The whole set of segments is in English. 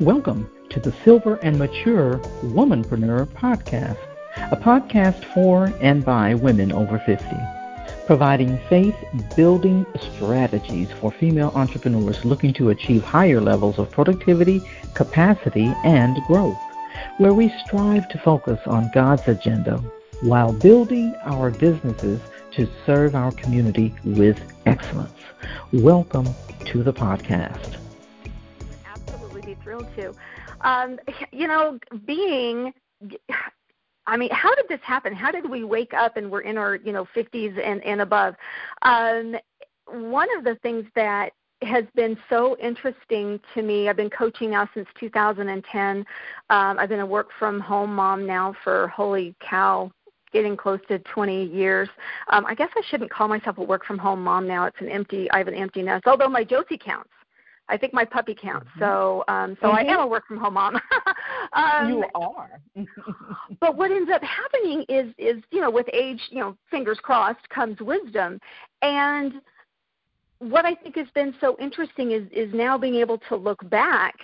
Welcome to the Silver and Mature Womanpreneur Podcast, a podcast for and by women over 50, providing faith building strategies for female entrepreneurs looking to achieve higher levels of productivity, capacity, and growth, where we strive to focus on God's agenda while building our businesses to serve our community with excellence. Welcome to the podcast thrilled to. Um, you know, being I mean, how did this happen? How did we wake up and we're in our, you know, 50s and, and above? Um, one of the things that has been so interesting to me, I've been coaching now since 2010. Um, I've been a work from home mom now for, holy cow, getting close to 20 years. Um, I guess I shouldn't call myself a work from home mom now. It's an empty, I have an empty nest, although my Josie counts. I think my puppy counts. Mm-hmm. So um so mm-hmm. I am a work from home mom. um, you are. but what ends up happening is is you know with age, you know, fingers crossed comes wisdom. And what I think has been so interesting is is now being able to look back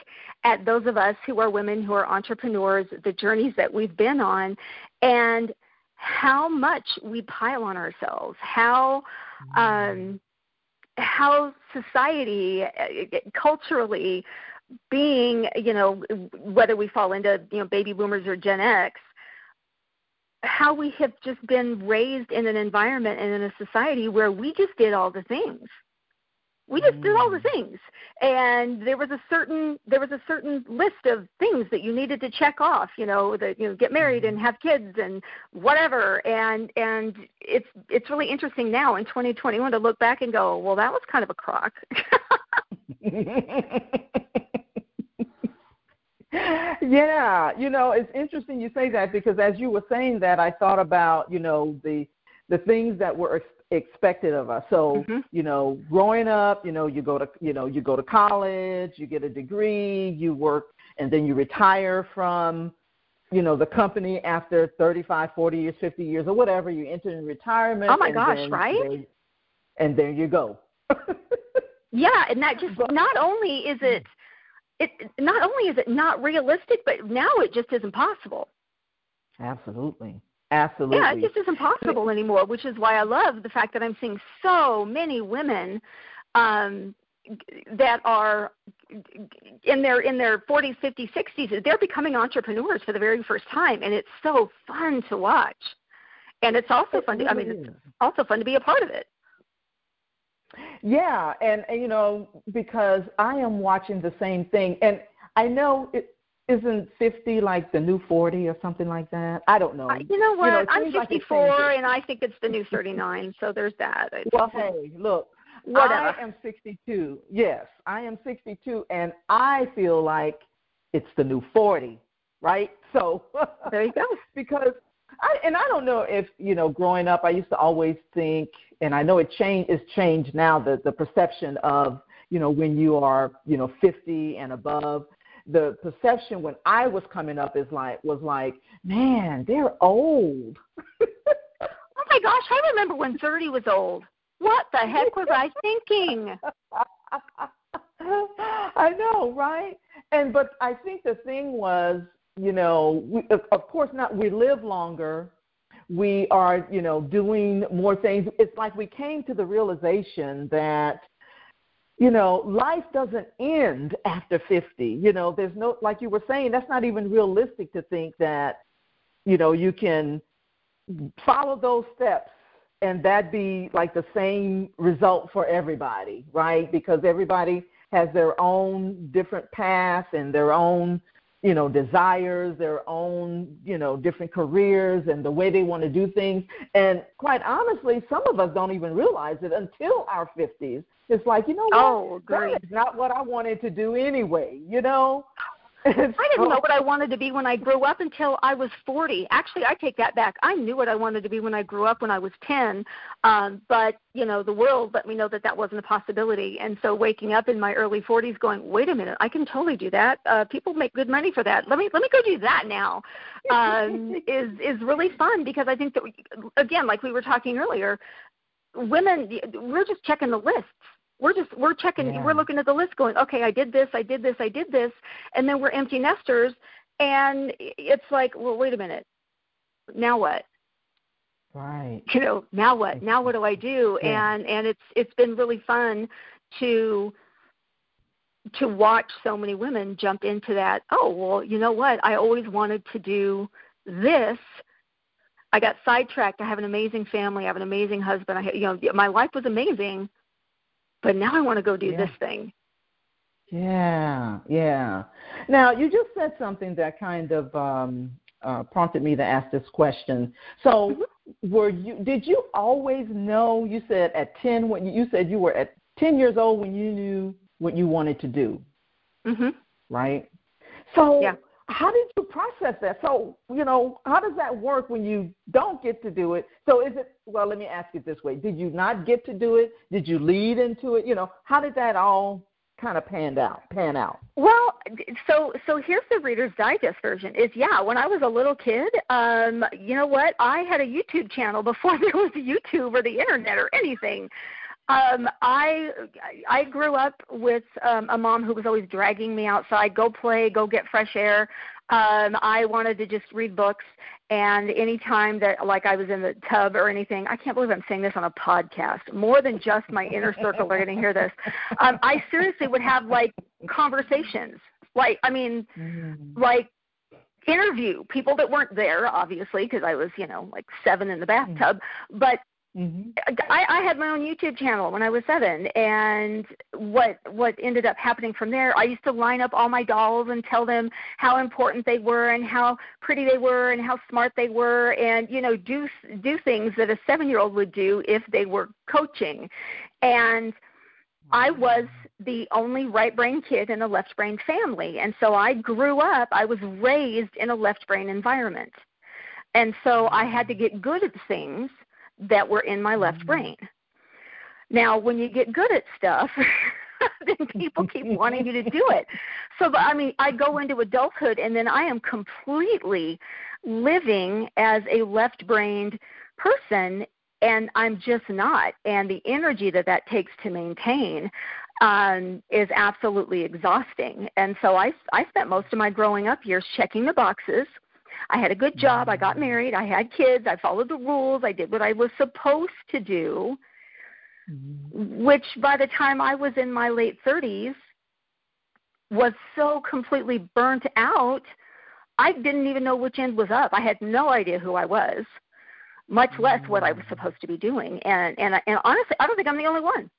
at those of us who are women who are entrepreneurs, the journeys that we've been on and how much we pile on ourselves, how um how society uh, culturally being you know whether we fall into you know baby boomers or gen x how we have just been raised in an environment and in a society where we just did all the things we just did all the mm. things and there was a certain there was a certain list of things that you needed to check off you know that you know get married and mm-hmm. have kids and whatever and and it's it's really interesting now in 2021 to look back and go well that was kind of a crock yeah you know it's interesting you say that because as you were saying that i thought about you know the the things that were expected of us. So, mm-hmm. you know, growing up, you know, you go to, you know, you go to college, you get a degree, you work, and then you retire from, you know, the company after 35, 40 years, 50 years, or whatever. You enter in retirement. Oh my gosh, right? and there you go. yeah, and that just not only is it, it not only is it not realistic, but now it just isn't possible. Absolutely. Absolutely. Yeah, it just isn't possible anymore, which is why I love the fact that I'm seeing so many women um, that are in their in their 40s, 50s, 60s. They're becoming entrepreneurs for the very first time, and it's so fun to watch. And it's also fun to I mean, it's also fun to be a part of it. Yeah, and, and you know because I am watching the same thing, and I know it, isn't 50 like the new 40 or something like that? I don't know. You know what? You know, I'm 54 like and I think it's the new 39. so there's that. It's well, hey, look. Whatever. I am 62. Yes, I am 62 and I feel like it's the new 40, right? So There you go. because I and I don't know if, you know, growing up I used to always think and I know it changed it's changed now the the perception of, you know, when you are, you know, 50 and above the perception when I was coming up is like was like, man, they're old. oh my gosh, I remember when 30 was old. What the heck was I thinking? I know, right? And but I think the thing was, you know, we, of course not we live longer. We are, you know, doing more things. It's like we came to the realization that you know, life doesn't end after 50. You know, there's no, like you were saying, that's not even realistic to think that, you know, you can follow those steps and that be like the same result for everybody, right? Because everybody has their own different path and their own, you know, desires, their own, you know, different careers and the way they want to do things. And quite honestly, some of us don't even realize it until our 50s it's like, you know what? Oh, great. That is not what I wanted to do anyway, you know? I didn't know what I wanted to be when I grew up until I was 40. Actually, I take that back. I knew what I wanted to be when I grew up when I was 10, um, but you know, the world let me know that that wasn't a possibility. And so, waking up in my early 40s, going, "Wait a minute, I can totally do that. Uh, people make good money for that. Let me let me go do that now." Um, is is really fun because I think that we, again, like we were talking earlier, women we're just checking the lists We're just we're checking yeah. we're looking at the list going, okay, I did this, I did this, I did this, and then we're empty nesters and it's like, well, wait a minute. Now what? Right. You know, now what? Now what do I do? Yeah. And and it's it's been really fun to to watch so many women jump into that. Oh, well, you know what? I always wanted to do this. I got sidetracked. I have an amazing family. I have an amazing husband. I, you know, my life was amazing, but now I want to go do yeah. this thing. Yeah, yeah. Now you just said something that kind of um, uh, prompted me to ask this question. So, mm-hmm. were you? Did you always know? You said at ten when you, said you were at ten years old when you knew what you wanted to do. Mhm. Right. So, yeah how did you process that? So, you know, how does that work when you don't get to do it? So, is it, well, let me ask it this way Did you not get to do it? Did you lead into it? You know, how did that all kind of pan out pan out well so so here's the reader's digest version is yeah when i was a little kid um you know what i had a youtube channel before there was youtube or the internet or anything um, I I grew up with um, a mom who was always dragging me outside, go play, go get fresh air. Um, I wanted to just read books, and any time that like I was in the tub or anything, I can't believe I'm saying this on a podcast. More than just my inner circle are going to hear this. Um, I seriously would have like conversations, like I mean, mm. like interview people that weren't there, obviously, because I was you know like seven in the bathtub, mm. but Mm-hmm. I, I had my own YouTube channel when I was seven, and what what ended up happening from there, I used to line up all my dolls and tell them how important they were and how pretty they were and how smart they were, and you know do do things that a seven year old would do if they were coaching, and I was the only right brain kid in a left brain family, and so I grew up. I was raised in a left brain environment, and so I had to get good at things that were in my left mm-hmm. brain. Now, when you get good at stuff, then people keep wanting you to do it. So, but, I mean, I go into adulthood and then I am completely living as a left brained person and I'm just not. And the energy that that takes to maintain um, is absolutely exhausting. And so I, I spent most of my growing up years checking the boxes I had a good job. I got married. I had kids. I followed the rules. I did what I was supposed to do, mm-hmm. which by the time I was in my late 30s was so completely burnt out. I didn't even know which end was up. I had no idea who I was, much less what I was mm. supposed to be doing. And and and honestly, I don't think I'm the only one.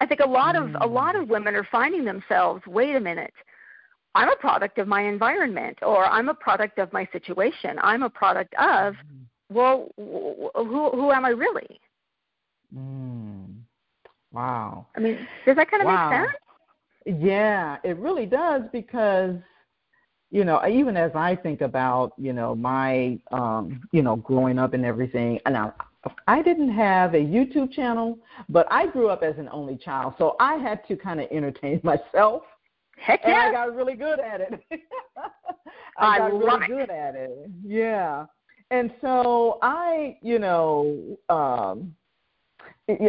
I think a lot of a lot of mm. women are finding themselves. Wait a minute. I'm a product of my environment or I'm a product of my situation. I'm a product of, mm-hmm. well, who, who am I really? Mm. Wow. I mean, does that kind of wow. make sense? Yeah, it really does because, you know, even as I think about, you know, my, um, you know, growing up and everything, and I, I didn't have a YouTube channel, but I grew up as an only child, so I had to kind of entertain myself Heck yeah. And I got really good at it. I, I got really good at it. Yeah. And so I, you know, um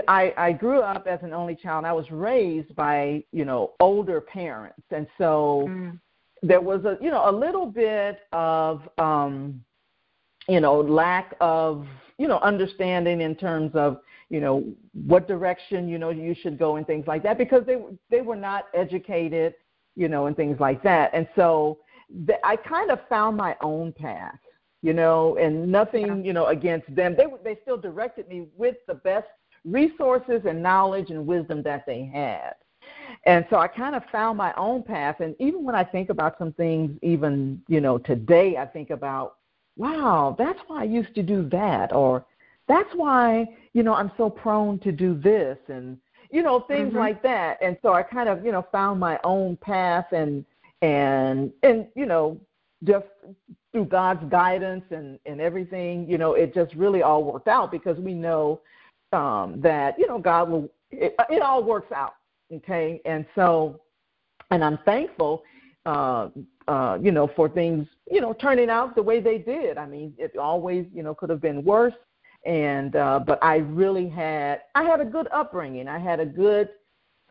I I grew up as an only child. I was raised by, you know, older parents. And so mm. there was a, you know, a little bit of um you know, lack of, you know, understanding in terms of, you know, what direction, you know, you should go and things like that because they they were not educated you know, and things like that. And so the, I kind of found my own path, you know, and nothing, you know, against them. They they still directed me with the best resources and knowledge and wisdom that they had. And so I kind of found my own path. And even when I think about some things, even, you know, today, I think about, wow, that's why I used to do that. Or that's why, you know, I'm so prone to do this. And, you know things mm-hmm. like that. And so i kind of you know found my own path and and and you know just through god's guidance and and everything you know it just really all worked out because we know um that you know god will it, it all works out okay? And so and i'm thankful uh uh you know for things you know turning out the way they did. I mean it always you know could have been worse and uh, but I really had I had a good upbringing. I had a good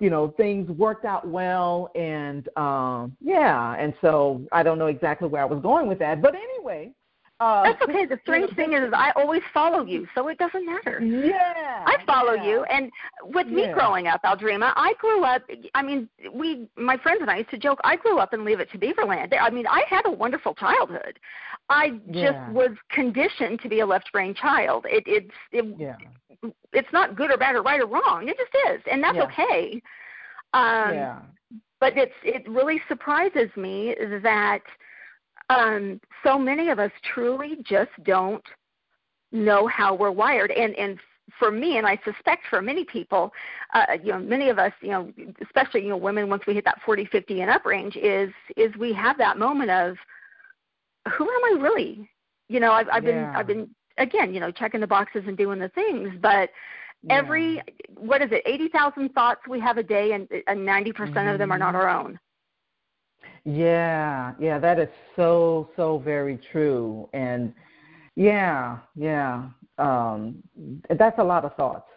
you know things worked out well and um yeah and so i don't know exactly where i was going with that but anyway uh, That's okay. The strange thing is, I always follow you, so it doesn't matter. Yeah. I follow yeah. you, and with me yeah. growing up, Aldreama, I grew up. I mean, we, my friends and I used to joke. I grew up in Leave It to Beaverland. I mean, I had a wonderful childhood. I yeah. just was conditioned to be a left brain child. It, it's, it, yeah. it's not good or bad or right or wrong. It just is, and that's okay. Um, yeah. But it's, it really surprises me that um, so many of us truly just don't know how we're wired. And and for me, and I suspect for many people, uh, you know, many of us, you know, especially you know, women, once we hit that 40, 50 and up range, is is we have that moment of, who am I really? You know, I've, I've yeah. been I've been again, you know, checking the boxes and doing the things, but yeah. every what is it, eighty thousand thoughts we have a day, and and ninety percent mm-hmm. of them are not our own. Yeah, yeah, that is so so very true, and yeah, yeah, um, that's a lot of thoughts.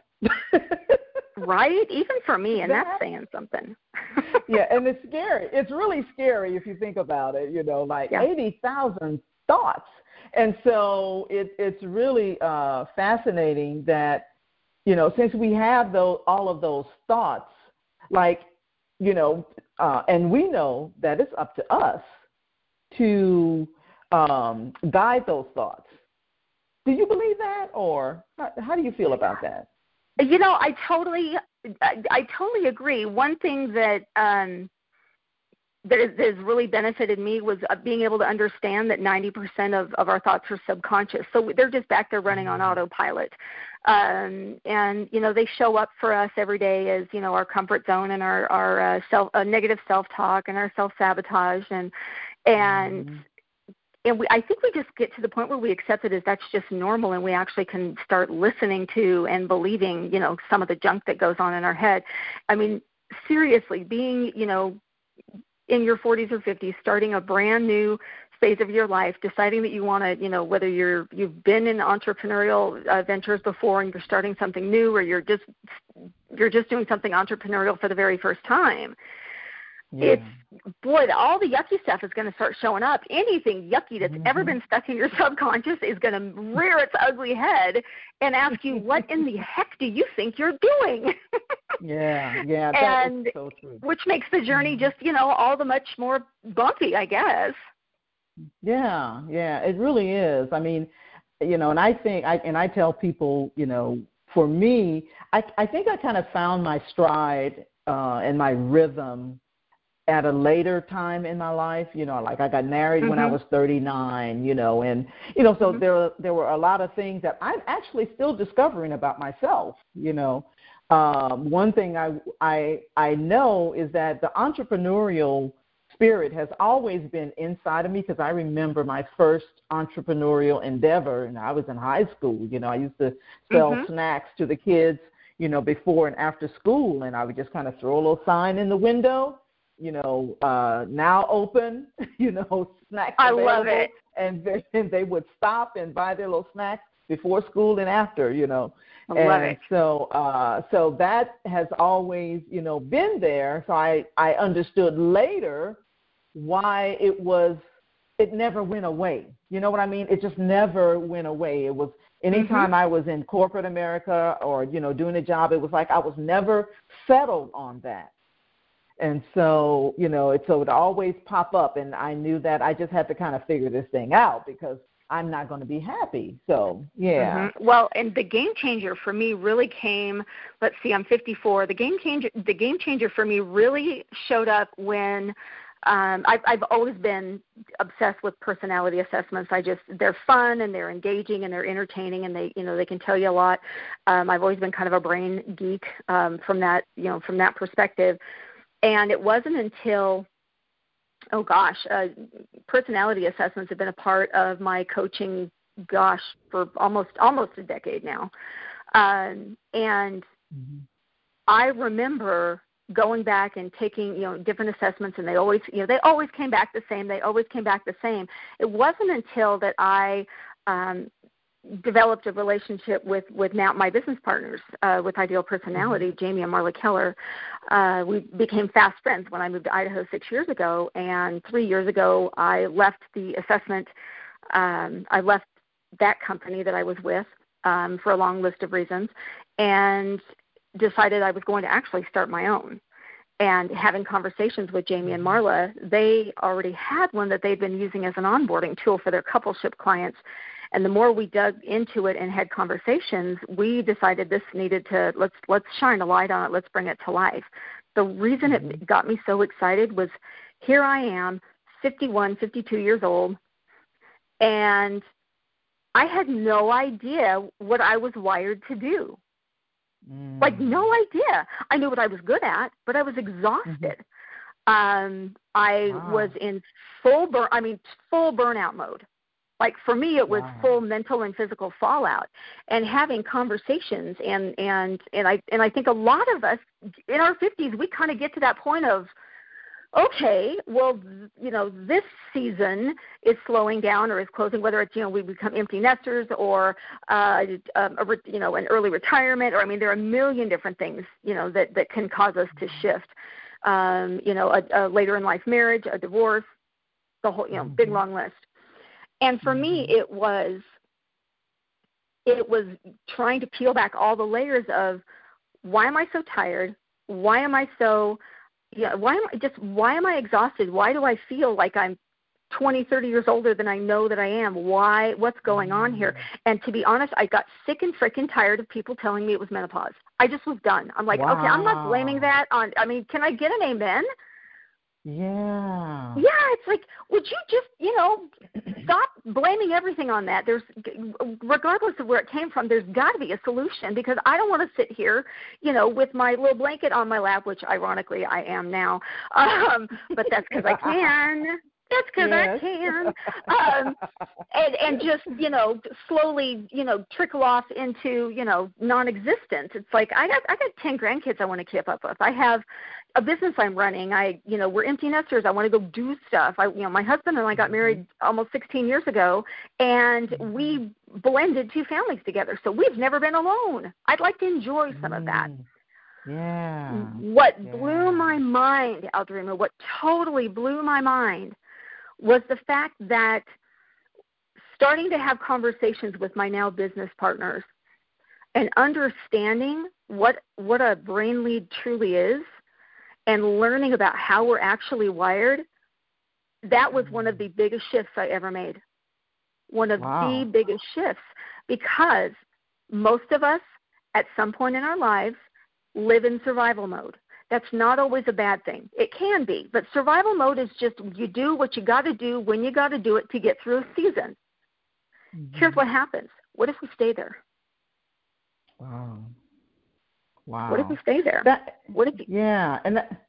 right, even for me, and that, that's saying something. yeah, and it's scary. It's really scary if you think about it. You know, like yeah. eighty thousand thoughts, and so it, it's really uh, fascinating that you know since we have those all of those thoughts, like you know, uh, and we know that it's up to us to um, guide those thoughts. Do you believe that, or how, how do you feel about that? You know, I totally, I, I totally agree. One thing that um, that has, really benefited me was uh, being able to understand that 90% of, of our thoughts are subconscious. So they're just back there running on mm-hmm. autopilot. Um, and, you know, they show up for us every day as, you know, our comfort zone and our, our uh, self, uh, negative self-talk and our self-sabotage. And, and, mm-hmm. and we, I think we just get to the point where we accept it as that's just normal and we actually can start listening to and believing, you know, some of the junk that goes on in our head. I mean, seriously, being, you know, in your 40s or 50s, starting a brand new phase of your life, deciding that you want to, you know, whether you're you've been in entrepreneurial uh, ventures before and you're starting something new, or you're just you're just doing something entrepreneurial for the very first time. Yeah. It's boy, all the yucky stuff is going to start showing up. Anything yucky that's mm-hmm. ever been stuck in your subconscious is going to rear its ugly head and ask you, "What in the heck do you think you're doing?" yeah, yeah, and so true. which makes the journey mm-hmm. just you know all the much more bumpy, I guess. Yeah, yeah, it really is. I mean, you know, and I think I and I tell people, you know, for me, I I think I kind of found my stride uh and my rhythm at a later time in my life you know like i got married mm-hmm. when i mm-hmm. was 39 you know and you know so mm-hmm. there there were a lot of things that i'm actually still discovering about myself you know um one thing i i i know is that the entrepreneurial spirit has always been inside of me because i remember my first entrepreneurial endeavor and i was in high school you know i used to sell mm-hmm. snacks to the kids you know before and after school and i would just kind of throw a little sign in the window you know, uh, now open, you know, snacks I love it. And they, and they would stop and buy their little snacks before school and after, you know. I and love it. so uh so that has always, you know, been there. So I I understood later why it was it never went away. You know what I mean? It just never went away. It was anytime mm-hmm. I was in corporate America or, you know, doing a job, it was like I was never settled on that and so you know it so it always pop up and i knew that i just had to kind of figure this thing out because i'm not going to be happy so yeah mm-hmm. well and the game changer for me really came let's see i'm 54 the game changer the game changer for me really showed up when um, I've, I've always been obsessed with personality assessments. I just they're fun and they're engaging and they're entertaining and they you know they can tell you a lot. Um, I've always been kind of a brain geek um, from that you know from that perspective. And it wasn't until, oh gosh, uh, personality assessments have been a part of my coaching, gosh, for almost almost a decade now. Um, and mm-hmm. I remember going back and taking you know different assessments and they always you know they always came back the same they always came back the same it wasn't until that i um developed a relationship with with now my business partners uh, with Ideal Personality, mm-hmm. Jamie and Marla Keller. Uh, we became fast friends when I moved to Idaho six years ago, and three years ago I left the assessment. Um, I left that company that I was with um, for a long list of reasons, and decided I was going to actually start my own and having conversations with Jamie and mm-hmm. Marla, they already had one that they've been using as an onboarding tool for their coupleship clients. And the more we dug into it and had conversations, we decided this needed to let's let's shine a light on it, let's bring it to life. The reason mm-hmm. it got me so excited was here I am, 51, 52 years old, and I had no idea what I was wired to do. Mm. Like no idea. I knew what I was good at, but I was exhausted. Mm-hmm. Um, I wow. was in full burn. I mean, full burnout mode. Like for me, it was wow. full mental and physical fallout. And having conversations, and and and I and I think a lot of us in our fifties, we kind of get to that point of okay, well, you know, this season is slowing down or is closing, whether it's, you know, we become empty nesters or, uh, um, a, you know, an early retirement, or I mean, there are a million different things, you know, that, that can cause us to shift. Um, you know, a, a later in life marriage, a divorce, the whole, you know, big mm-hmm. long list. And for me, mm-hmm. it was, it was trying to peel back all the layers of why am I so tired? Why am I so yeah why am i just why am i exhausted why do i feel like i'm twenty thirty years older than i know that i am why what's going on here mm. and to be honest i got sick and freaking tired of people telling me it was menopause i just was done i'm like wow. okay i'm not blaming that on i mean can i get an amen yeah. Yeah, it's like, would you just, you know, stop blaming everything on that? There's, regardless of where it came from, there's got to be a solution because I don't want to sit here, you know, with my little blanket on my lap, which ironically I am now. Um, but that's because I can. That's because yes. I can. Um, and and just you know slowly you know trickle off into you know non-existence. It's like I got I got ten grandkids I want to keep up with. I have a business I'm running. I you know we're empty nesters. I want to go do stuff. I you know my husband and I got married mm-hmm. almost 16 years ago, and mm-hmm. we blended two families together. So we've never been alone. I'd like to enjoy some of that. Mm. Yeah. What yeah. blew my mind, Aldreama, what totally blew my mind was the fact that starting to have conversations with my now business partners and understanding what what a brain lead truly is and learning about how we're actually wired that was one of the biggest shifts I ever made. One of wow. the biggest shifts because most of us at some point in our lives live in survival mode. That's not always a bad thing. It can be, but survival mode is just you do what you got to do when you got to do it to get through a season. Mm-hmm. Here's what happens. What if we stay there? Wow. Wow. What if we stay there? That, what if Yeah, and that,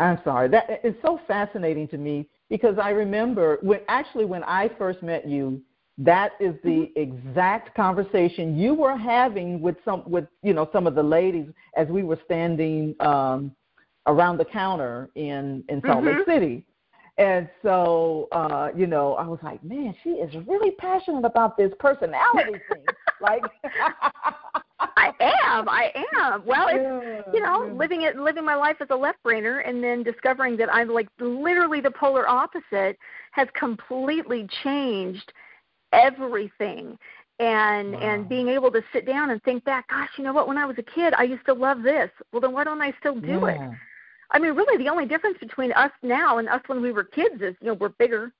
I'm sorry. That is so fascinating to me because I remember when actually when I first met you, that is the mm-hmm. exact conversation you were having with some with you know some of the ladies as we were standing um around the counter in in Salt mm-hmm. Lake City. And so, uh, you know, I was like, man, she is really passionate about this personality thing. like, I am, I am. Well, it's yeah, you know, yeah. living it, living my life as a left brainer, and then discovering that I'm like literally the polar opposite has completely changed everything and wow. and being able to sit down and think back gosh you know what when i was a kid i used to love this well then why don't i still do yeah. it i mean really the only difference between us now and us when we were kids is you know we're bigger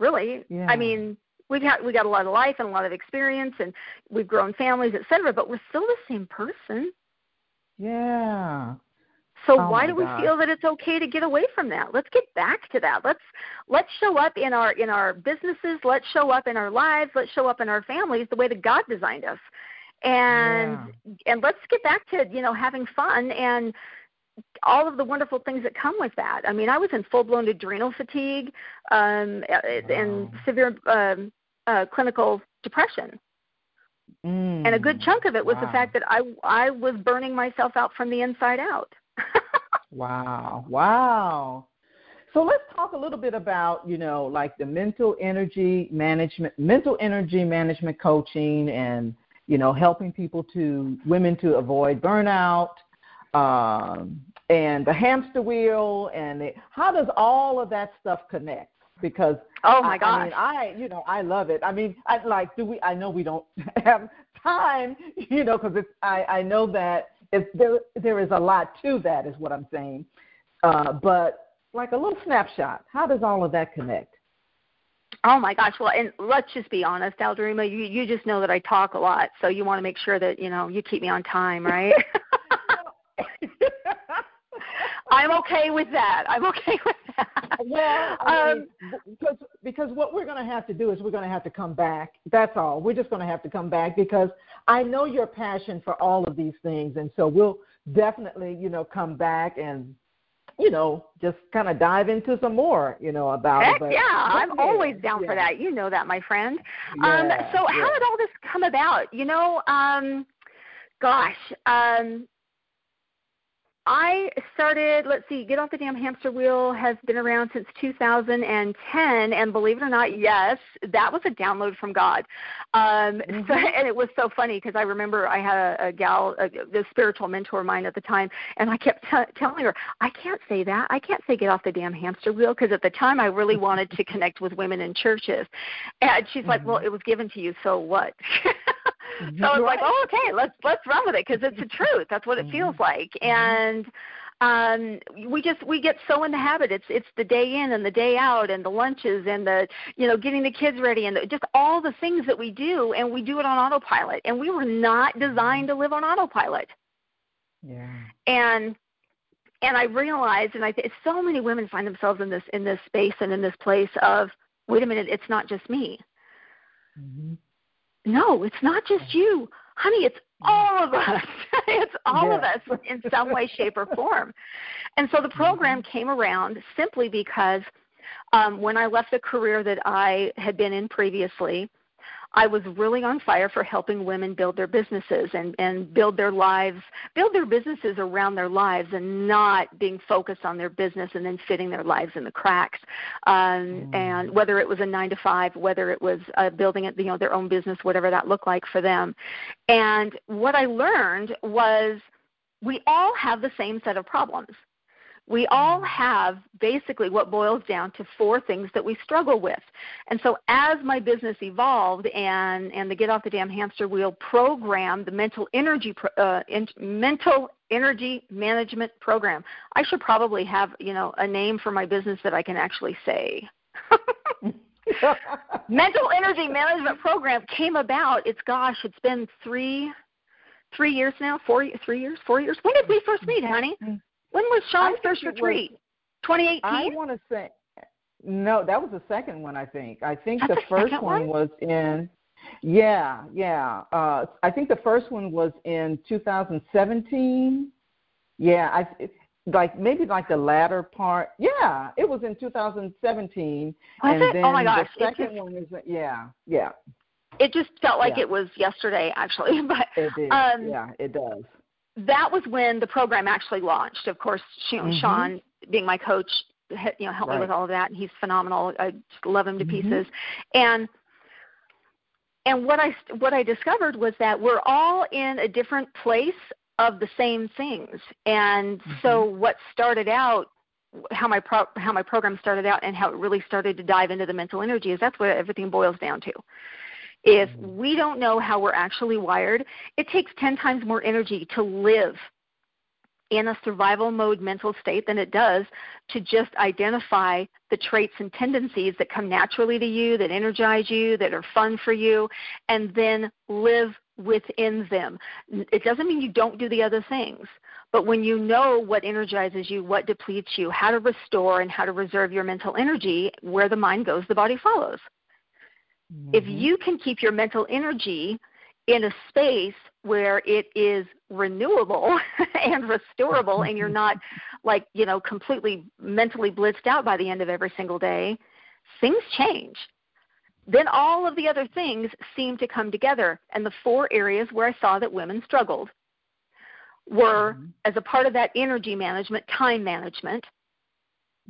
really yeah. i mean we got we got a lot of life and a lot of experience and we've grown families etc but we're still the same person yeah so oh why do we God. feel that it's okay to get away from that? Let's get back to that. Let's let's show up in our in our businesses, let's show up in our lives, let's show up in our families the way that God designed us. And yeah. and let's get back to, you know, having fun and all of the wonderful things that come with that. I mean, I was in full-blown adrenal fatigue um, wow. and severe um, uh, clinical depression. Mm. And a good chunk of it was wow. the fact that I I was burning myself out from the inside out. wow, wow. So let's talk a little bit about, you know, like the mental energy management, mental energy management coaching, and you know, helping people to women to avoid burnout, um, and the hamster wheel, and it, how does all of that stuff connect? Because oh my gosh, I mean, I you know I love it. I mean, I like do we? I know we don't have time, you know, because it's I I know that it's there there is a lot to that, is what I'm saying. Uh, but like a little snapshot, how does all of that connect? Oh my gosh! Well, and let's just be honest, Aldreama. You you just know that I talk a lot, so you want to make sure that you know you keep me on time, right? I'm okay with that. I'm okay with that. Well, I mean, um, because because what we're going to have to do is we're going to have to come back. That's all. We're just going to have to come back because I know your passion for all of these things, and so we'll definitely, you know, come back and you know, just kind of dive into some more, you know, about Heck it. But, yeah, I'm yeah, always down yeah. for that. You know that, my friend. Yeah, um, so how did all this come about? You know, um, gosh, um, I started, let's see, Get Off the Damn Hamster Wheel has been around since 2010, and believe it or not, yes, that was a download from God. Um, mm-hmm. so, and it was so funny because I remember I had a, a gal, a, the spiritual mentor of mine at the time, and I kept t- telling her, I can't say that. I can't say Get Off the Damn Hamster Wheel because at the time I really wanted to connect with women in churches. And she's mm-hmm. like, Well, it was given to you, so what? so I was like, oh, okay, let's let's run with it because it's the truth. That's what it feels mm-hmm. like, mm-hmm. and um we just we get so in the habit it's it's the day in and the day out and the lunches and the you know getting the kids ready and the, just all the things that we do and we do it on autopilot and we were not designed to live on autopilot yeah and and i realized and i think so many women find themselves in this in this space and in this place of wait a minute it's not just me mm-hmm. No, it's not just you. Honey, it's all of us. it's all yeah. of us in some way, shape, or form. And so the program mm-hmm. came around simply because um, when I left the career that I had been in previously, I was really on fire for helping women build their businesses and, and build their lives, build their businesses around their lives and not being focused on their business and then fitting their lives in the cracks. Um, mm. And whether it was a nine to five, whether it was uh, building it, you know, their own business, whatever that looked like for them. And what I learned was we all have the same set of problems we all have basically what boils down to four things that we struggle with. And so as my business evolved and, and the Get Off the Damn Hamster Wheel program, the mental energy, uh, in, mental energy management program, I should probably have, you know, a name for my business that I can actually say. mental energy management program came about. It's gosh, it's been three three years now, four three years, four years. When did we first meet, honey? When was Sean's first retreat? 2018. I want to say no, that was the second one. I think. I think That's the first one, one was in. Yeah, yeah. Uh, I think the first one was in 2017. Yeah, I like maybe like the latter part. Yeah, it was in 2017. Was and it? then oh my gosh! The second just, one is yeah, yeah. It just felt like yeah. it was yesterday, actually. But it did. Um, yeah, it does that was when the program actually launched. Of course, know, mm-hmm. Sean being my coach, you know, helped right. me with all of that, and he's phenomenal. I just love him to mm-hmm. pieces. And and what I what I discovered was that we're all in a different place of the same things. And mm-hmm. so what started out how my pro, how my program started out and how it really started to dive into the mental energy is that's what everything boils down to. If we don't know how we're actually wired, it takes 10 times more energy to live in a survival mode mental state than it does to just identify the traits and tendencies that come naturally to you, that energize you, that are fun for you, and then live within them. It doesn't mean you don't do the other things, but when you know what energizes you, what depletes you, how to restore and how to reserve your mental energy, where the mind goes, the body follows. Mm-hmm. If you can keep your mental energy in a space where it is renewable and restorable and you're not like, you know, completely mentally blitzed out by the end of every single day, things change. Then all of the other things seem to come together. And the four areas where I saw that women struggled were, mm-hmm. as a part of that energy management, time management,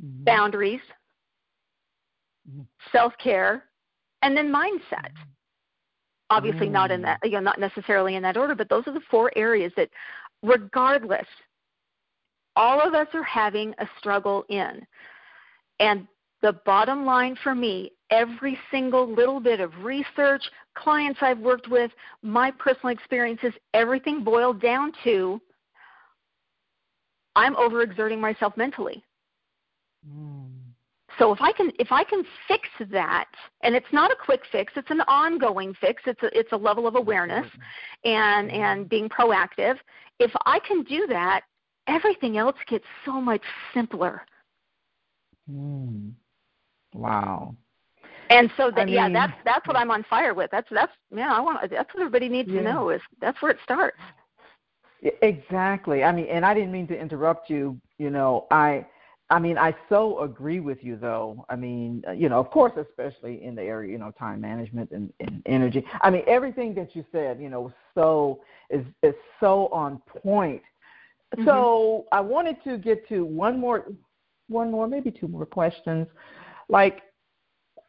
mm-hmm. boundaries, mm-hmm. self care, and then mindset. Obviously, mm. not in that, mm. you know, not necessarily in that order, but those are the four areas that, regardless, all of us are having a struggle in. And the bottom line for me, every single little bit of research, clients I've worked with, my personal experiences, everything boiled down to I'm overexerting myself mentally. Mm. So if I can if I can fix that, and it's not a quick fix, it's an ongoing fix. It's a it's a level of awareness and and being proactive. If I can do that, everything else gets so much simpler. Mm. Wow. And so that, mean, yeah, that's that's what I'm on fire with. That's that's yeah, I want that's what everybody needs yeah. to know is that's where it starts. Exactly. I mean, and I didn't mean to interrupt you. You know, I I mean, I so agree with you, though. I mean, uh, you know, of course, especially in the area, you know, time management and, and energy. I mean, everything that you said, you know, so is is so on point. Mm-hmm. So I wanted to get to one more, one more, maybe two more questions. Like,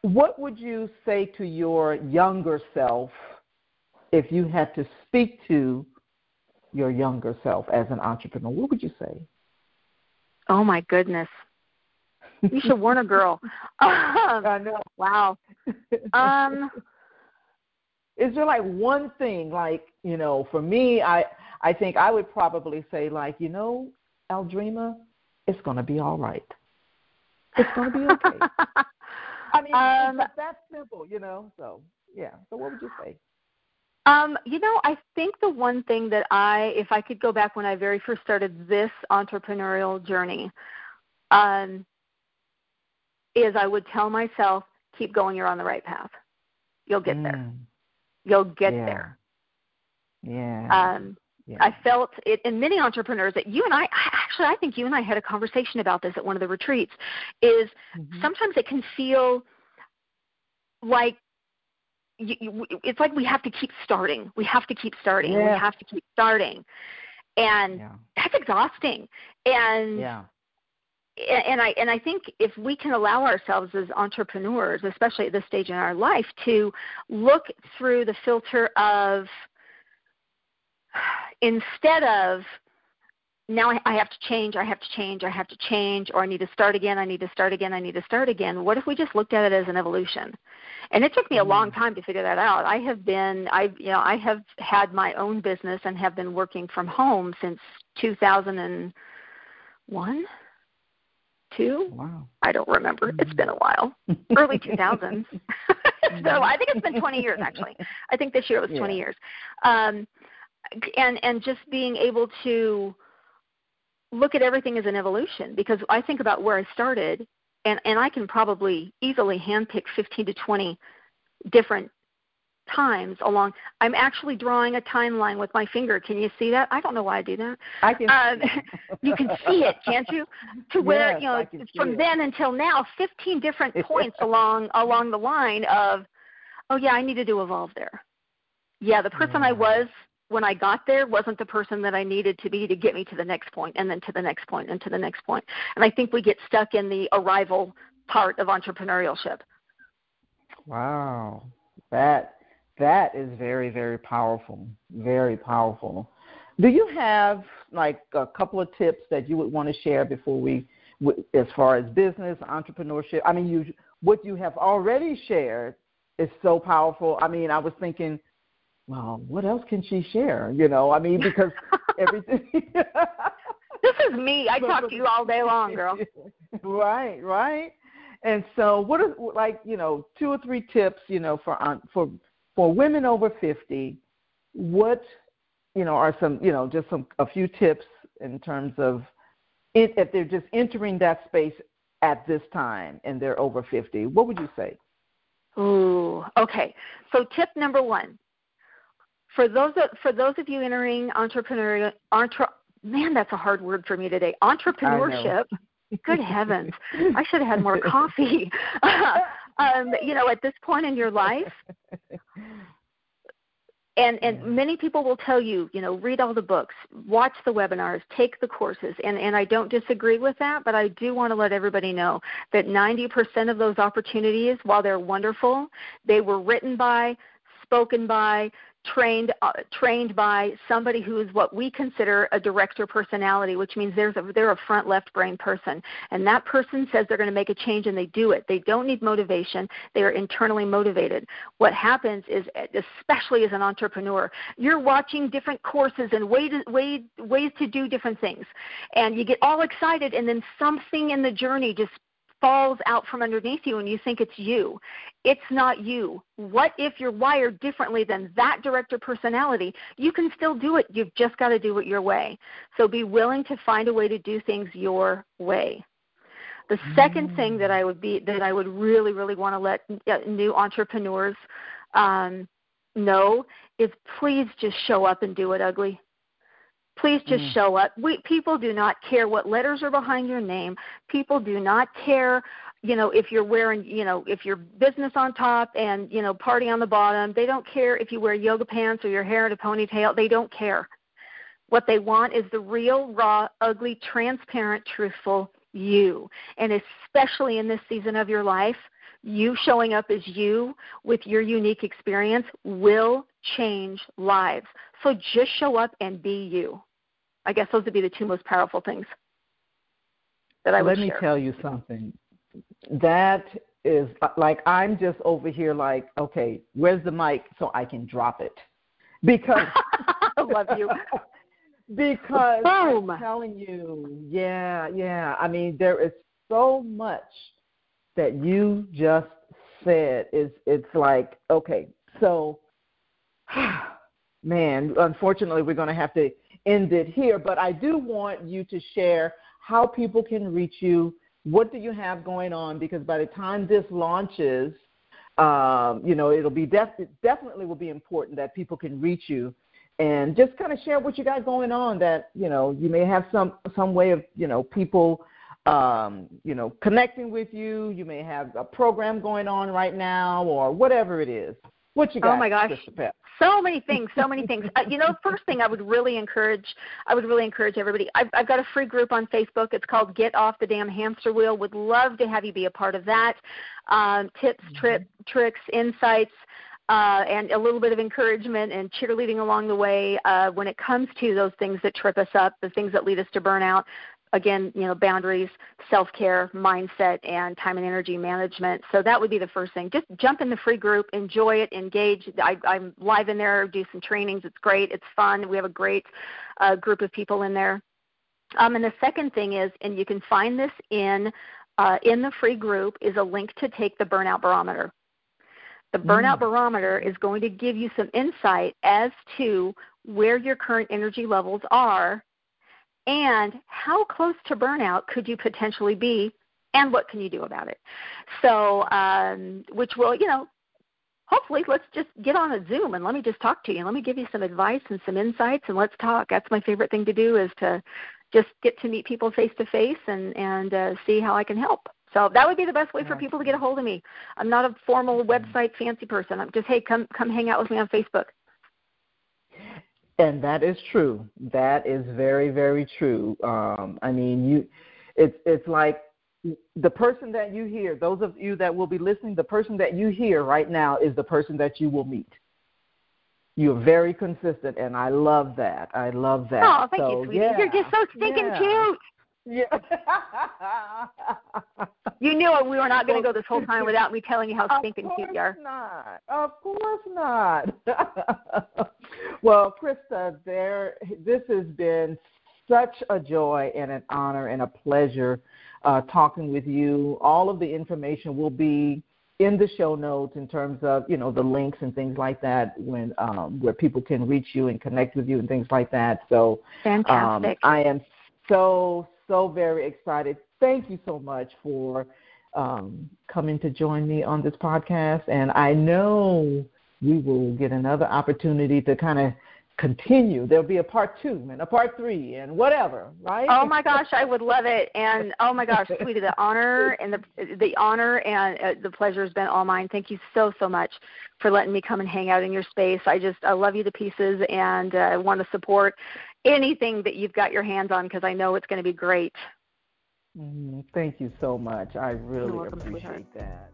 what would you say to your younger self if you had to speak to your younger self as an entrepreneur? What would you say? Oh my goodness. You should warn a girl. Um, I know. Wow. Um is there like one thing like, you know, for me I I think I would probably say like, you know, Aldreama, it's gonna be all right. It's gonna be okay. I mean um, it's that simple, you know. So yeah. So what would you say? Um, you know, I think the one thing that I, if I could go back when I very first started this entrepreneurial journey, um, is I would tell myself, keep going, you're on the right path. You'll get mm. there. You'll get yeah. there. Yeah. Um, yeah. I felt it in many entrepreneurs that you and I actually I think you and I had a conversation about this at one of the retreats is mm-hmm. sometimes it can feel like you, you, it's like we have to keep starting. We have to keep starting. Yeah. We have to keep starting, and yeah. that's exhausting. And yeah. and I and I think if we can allow ourselves as entrepreneurs, especially at this stage in our life, to look through the filter of instead of now I have to change, I have to change, I have to change, or I need to start again, I need to start again, I need to start again. What if we just looked at it as an evolution? And it took me a long mm-hmm. time to figure that out. I have been—I've, you know, I have had my own business and have been working from home since 2001. Two? Wow. I don't remember. It's been a while. Early 2000s. so I think it's been 20 years actually. I think this year it was 20 yeah. years. Um and and just being able to look at everything as an evolution because I think about where I started, and, and I can probably easily handpick 15 to 20 different times along. I'm actually drawing a timeline with my finger. Can you see that? I don't know why I do that. I can. Um, you can see it, can't you? To where yes, you know from then until now, 15 different points along along the line of, oh yeah, I needed to evolve there. Yeah, the person yeah. I was when I got there wasn't the person that I needed to be to get me to the next point and then to the next point and to the next point. And I think we get stuck in the arrival part of entrepreneurship. Wow. That that is very very powerful. Very powerful. Do you have like a couple of tips that you would want to share before we as far as business, entrepreneurship? I mean, you what you have already shared is so powerful. I mean, I was thinking well, what else can she share? You know, I mean, because everything. this is me. I talk to you all day long, girl. right, right. And so, what are like you know two or three tips you know for for for women over fifty? What you know are some you know just some a few tips in terms of it, if they're just entering that space at this time and they're over fifty. What would you say? Ooh, okay. So tip number one: for those of, for those of you entering entrepreneurial entre, man, that's a hard word for me today. Entrepreneurship. Good heavens, I should have had more coffee. um, you know, at this point in your life, and and many people will tell you you know read all the books watch the webinars take the courses and and i don't disagree with that but i do want to let everybody know that 90% of those opportunities while they're wonderful they were written by spoken by trained uh, trained by somebody who is what we consider a director personality, which means there's a, they're a front left brain person, and that person says they're going to make a change and they do it. They don't need motivation; they are internally motivated. What happens is, especially as an entrepreneur, you're watching different courses and ways ways ways to do different things, and you get all excited, and then something in the journey just falls out from underneath you and you think it's you. It's not you. What if you're wired differently than that director personality? You can still do it. You've just got to do it your way. So be willing to find a way to do things your way. The second thing that I would be that I would really really want to let uh, new entrepreneurs um, know is please just show up and do it ugly. Please just mm. show up. We, people do not care what letters are behind your name. People do not care, you know, if you're wearing, you know, if you're business on top and, you know, party on the bottom. They don't care if you wear yoga pants or your hair in a ponytail. They don't care. What they want is the real, raw, ugly, transparent, truthful you. And especially in this season of your life, you showing up as you with your unique experience will change lives. So just show up and be you. I guess those would be the two most powerful things that I would Let me tell you something. That is like I'm just over here like, okay, where's the mic so I can drop it? Because I love you. because Boom. I'm telling you, yeah, yeah. I mean, there is so much that you just said. Is it's like, okay, so man, unfortunately, we're going to have to end it here, but I do want you to share how people can reach you. What do you have going on? Because by the time this launches, um, you know, it'll be def- it definitely will be important that people can reach you and just kind of share what you got going on that, you know, you may have some, some way of, you know, people, um, you know, connecting with you. You may have a program going on right now or whatever it is. What you got? Oh my gosh, so many things, so many things. Uh, you know, first thing I would really encourage, I would really encourage everybody. I've, I've got a free group on Facebook. It's called Get Off the Damn Hamster Wheel. Would love to have you be a part of that. Um, tips, mm-hmm. trip, tricks, insights. Uh, and a little bit of encouragement and cheerleading along the way uh, when it comes to those things that trip us up, the things that lead us to burnout again, you know, boundaries, self-care, mindset, and time and energy management. So that would be the first thing. Just jump in the free group, enjoy it, engage. I, I'm live in there, do some trainings. It's great. It's fun. We have a great uh, group of people in there. Um, and the second thing is, and you can find this in uh, in the free group, is a link to take the burnout barometer. The burnout mm. barometer is going to give you some insight as to where your current energy levels are and how close to burnout could you potentially be and what can you do about it? So um, which will you know hopefully let's just get on a zoom and let me just talk to you. And let me give you some advice and some insights and let's talk. That's my favorite thing to do is to just get to meet people face to face and and uh, see how i can help. So that would be the best way for people to get a hold of me. I'm not a formal website fancy person. I'm just hey come come hang out with me on facebook and that is true. That is very, very true. Um, I mean, you, it's it's like the person that you hear. Those of you that will be listening, the person that you hear right now is the person that you will meet. You're very consistent, and I love that. I love that. Oh, thank so, you, sweetie. Yeah, You're just so stinking yeah. cute. Yeah. you knew it. We were not going to go this whole time without me telling you how stinking cute you are. Not. Of course not. well, Christa, there. This has been such a joy and an honor and a pleasure uh, talking with you. All of the information will be in the show notes in terms of you know the links and things like that when um, where people can reach you and connect with you and things like that. So fantastic. Um, I am so so very excited. Thank you so much for um, coming to join me on this podcast. And I know we will get another opportunity to kind of continue. There'll be a part two and a part three and whatever, right? Oh my gosh, I would love it. And oh my gosh, sweetie, the honor and the the honor and uh, the pleasure has been all mine. Thank you so so much for letting me come and hang out in your space. I just I love you to pieces and uh, want to support anything that you've got your hands on because I know it's going to be great. Mm, thank you so much. I really welcome, appreciate sweetheart. that.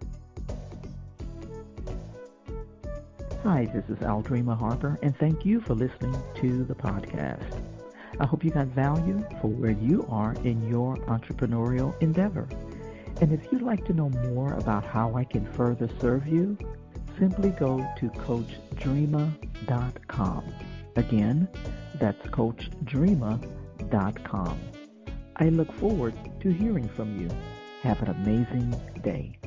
Hi, this is Aldreama Harper, and thank you for listening to the podcast. I hope you got value for where you are in your entrepreneurial endeavor. And if you'd like to know more about how I can further serve you, simply go to CoachDreama.com. Again, that's CoachDreama.com. I look forward to hearing from you. Have an amazing day.